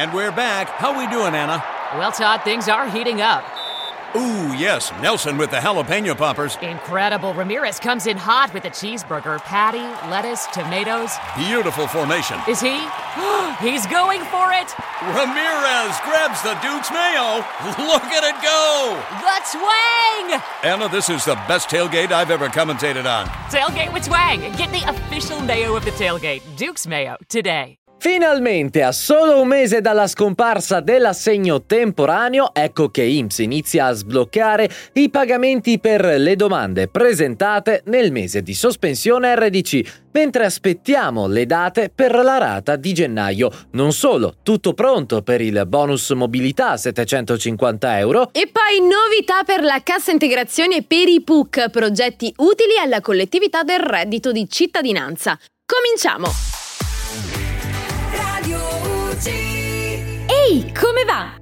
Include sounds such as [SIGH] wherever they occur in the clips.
And we're back. How we doing, Anna? Well, Todd, things are heating up. Ooh, yes, Nelson with the jalapeno poppers. Incredible. Ramirez comes in hot with a cheeseburger, patty, lettuce, tomatoes. Beautiful formation. Is he? [GASPS] He's going for it. Ramirez grabs the Duke's mayo. Look at it go. The twang! Anna, this is the best tailgate I've ever commentated on. Tailgate with twang. Get the official mayo of the tailgate, Duke's Mayo, today. Finalmente, a solo un mese dalla scomparsa dell'assegno temporaneo, ecco che IMSS inizia a sbloccare i pagamenti per le domande presentate nel mese di sospensione RDC, mentre aspettiamo le date per la rata di gennaio. Non solo, tutto pronto per il bonus mobilità 750 euro. E poi novità per la cassa integrazione per i PUC, progetti utili alla collettività del reddito di cittadinanza. Cominciamo! Ehi, come va?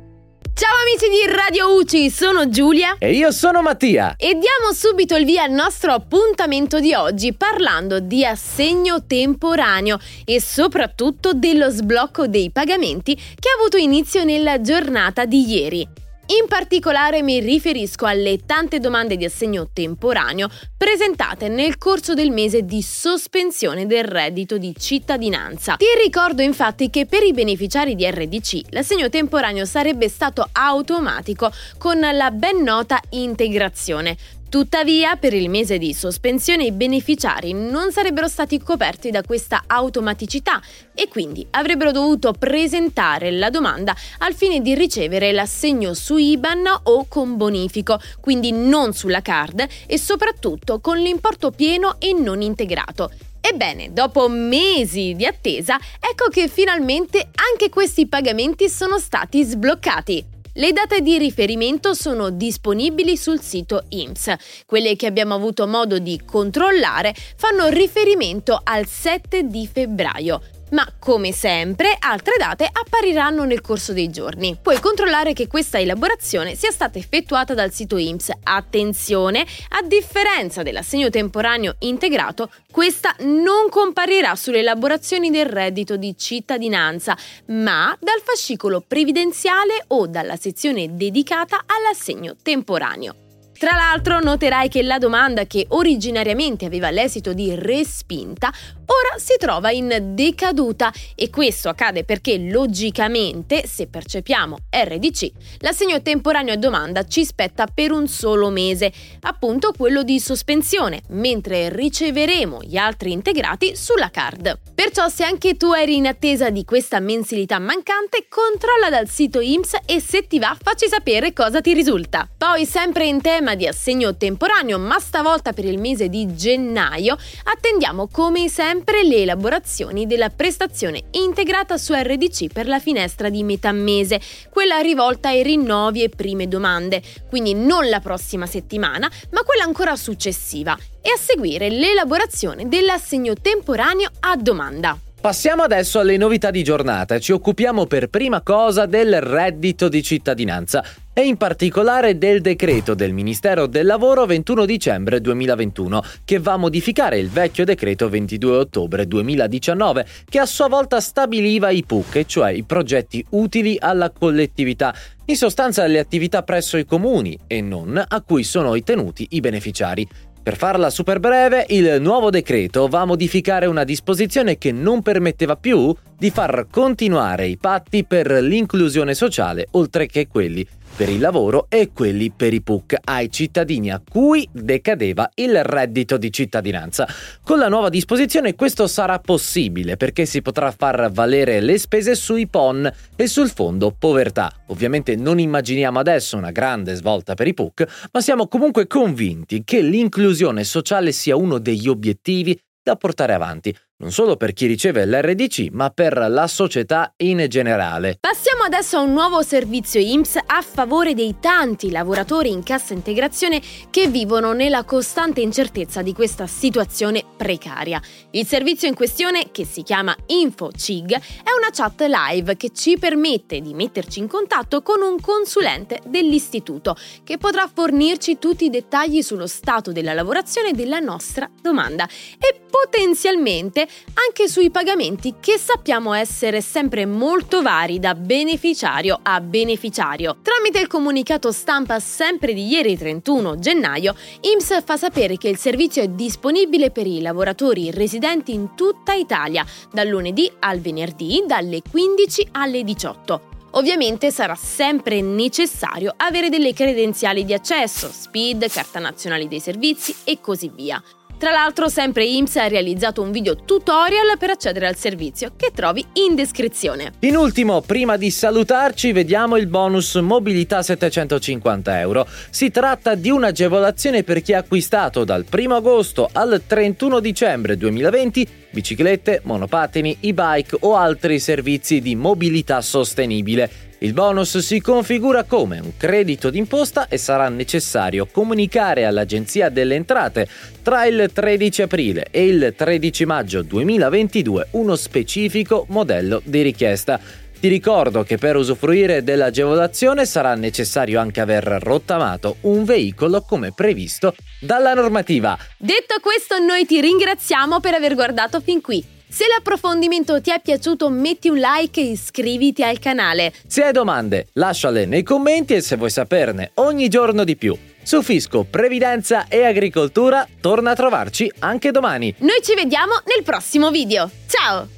Ciao amici di Radio UCI, sono Giulia E io sono Mattia. e diamo subito il via al nostro appuntamento di oggi parlando di assegno temporaneo e soprattutto dello sblocco dei pagamenti che ha avuto inizio nella giornata di ieri. In particolare mi riferisco alle tante domande di assegno temporaneo presentate nel corso del mese di sospensione del reddito di cittadinanza. Ti ricordo infatti che per i beneficiari di RDC l'assegno temporaneo sarebbe stato automatico con la ben nota integrazione. Tuttavia, per il mese di sospensione i beneficiari non sarebbero stati coperti da questa automaticità e quindi avrebbero dovuto presentare la domanda al fine di ricevere l'assegno su IBAN o con bonifico, quindi non sulla card e soprattutto con l'importo pieno e non integrato. Ebbene, dopo mesi di attesa, ecco che finalmente anche questi pagamenti sono stati sbloccati. Le date di riferimento sono disponibili sul sito IMSS. Quelle che abbiamo avuto modo di controllare fanno riferimento al 7 di febbraio. Ma come sempre, altre date appariranno nel corso dei giorni. Puoi controllare che questa elaborazione sia stata effettuata dal sito IMSS. Attenzione, a differenza dell'assegno temporaneo integrato, questa non comparirà sulle elaborazioni del reddito di cittadinanza, ma dal fascicolo previdenziale o dalla sezione dedicata all'assegno temporaneo. Tra l'altro noterai che la domanda che originariamente aveva l'esito di respinta ora si trova in decaduta e questo accade perché logicamente se percepiamo RDC l'assegno temporaneo a domanda ci spetta per un solo mese, appunto quello di sospensione, mentre riceveremo gli altri integrati sulla card. Perciò se anche tu eri in attesa di questa mensilità mancante, controlla dal sito IMSS e se ti va facci sapere cosa ti risulta. Poi sempre in tema di assegno temporaneo, ma stavolta per il mese di gennaio, attendiamo come sempre le elaborazioni della prestazione integrata su RDC per la finestra di metà mese, quella rivolta ai rinnovi e prime domande, quindi non la prossima settimana, ma quella ancora successiva, e a seguire l'elaborazione dell'assegno temporaneo a domanda. Passiamo adesso alle novità di giornata ci occupiamo per prima cosa del reddito di cittadinanza e in particolare del decreto del Ministero del Lavoro 21 dicembre 2021 che va a modificare il vecchio decreto 22 ottobre 2019 che a sua volta stabiliva i PUC, cioè i progetti utili alla collettività, in sostanza le attività presso i comuni e non a cui sono ritenuti i beneficiari. Per farla super breve, il nuovo decreto va a modificare una disposizione che non permetteva più di far continuare i patti per l'inclusione sociale oltre che quelli per il lavoro e quelli per i PUC ai cittadini a cui decadeva il reddito di cittadinanza. Con la nuova disposizione questo sarà possibile perché si potrà far valere le spese sui PON e sul fondo povertà. Ovviamente non immaginiamo adesso una grande svolta per i PUC, ma siamo comunque convinti che l'inclusione sociale sia uno degli obiettivi da portare avanti non solo per chi riceve l'RDC, ma per la società in generale. Passiamo adesso a un nuovo servizio IMSS a favore dei tanti lavoratori in cassa integrazione che vivono nella costante incertezza di questa situazione precaria. Il servizio in questione, che si chiama InfoCig, è una chat live che ci permette di metterci in contatto con un consulente dell'istituto che potrà fornirci tutti i dettagli sullo stato della lavorazione della nostra domanda e potenzialmente anche sui pagamenti che sappiamo essere sempre molto vari da beneficiario a beneficiario. Tramite il comunicato stampa sempre di ieri 31 gennaio, IMSS fa sapere che il servizio è disponibile per i lavoratori residenti in tutta Italia, dal lunedì al venerdì dalle 15 alle 18. Ovviamente sarà sempre necessario avere delle credenziali di accesso, SPID, carta nazionale dei servizi e così via. Tra l'altro, sempre IMSS ha realizzato un video tutorial per accedere al servizio che trovi in descrizione. In ultimo, prima di salutarci, vediamo il bonus mobilità 750 euro. Si tratta di un'agevolazione per chi ha acquistato dal 1 agosto al 31 dicembre 2020 biciclette, monopattini, e-bike o altri servizi di mobilità sostenibile il bonus si configura come un credito d'imposta e sarà necessario comunicare all'Agenzia delle Entrate tra il 13 aprile e il 13 maggio 2022 uno specifico modello di richiesta. Ti ricordo che per usufruire dell'agevolazione sarà necessario anche aver rottamato un veicolo come previsto dalla normativa. Detto questo, noi ti ringraziamo per aver guardato fin qui. Se l'approfondimento ti è piaciuto metti un like e iscriviti al canale. Se hai domande lasciale nei commenti e se vuoi saperne ogni giorno di più. Su Fisco, Previdenza e Agricoltura torna a trovarci anche domani. Noi ci vediamo nel prossimo video. Ciao!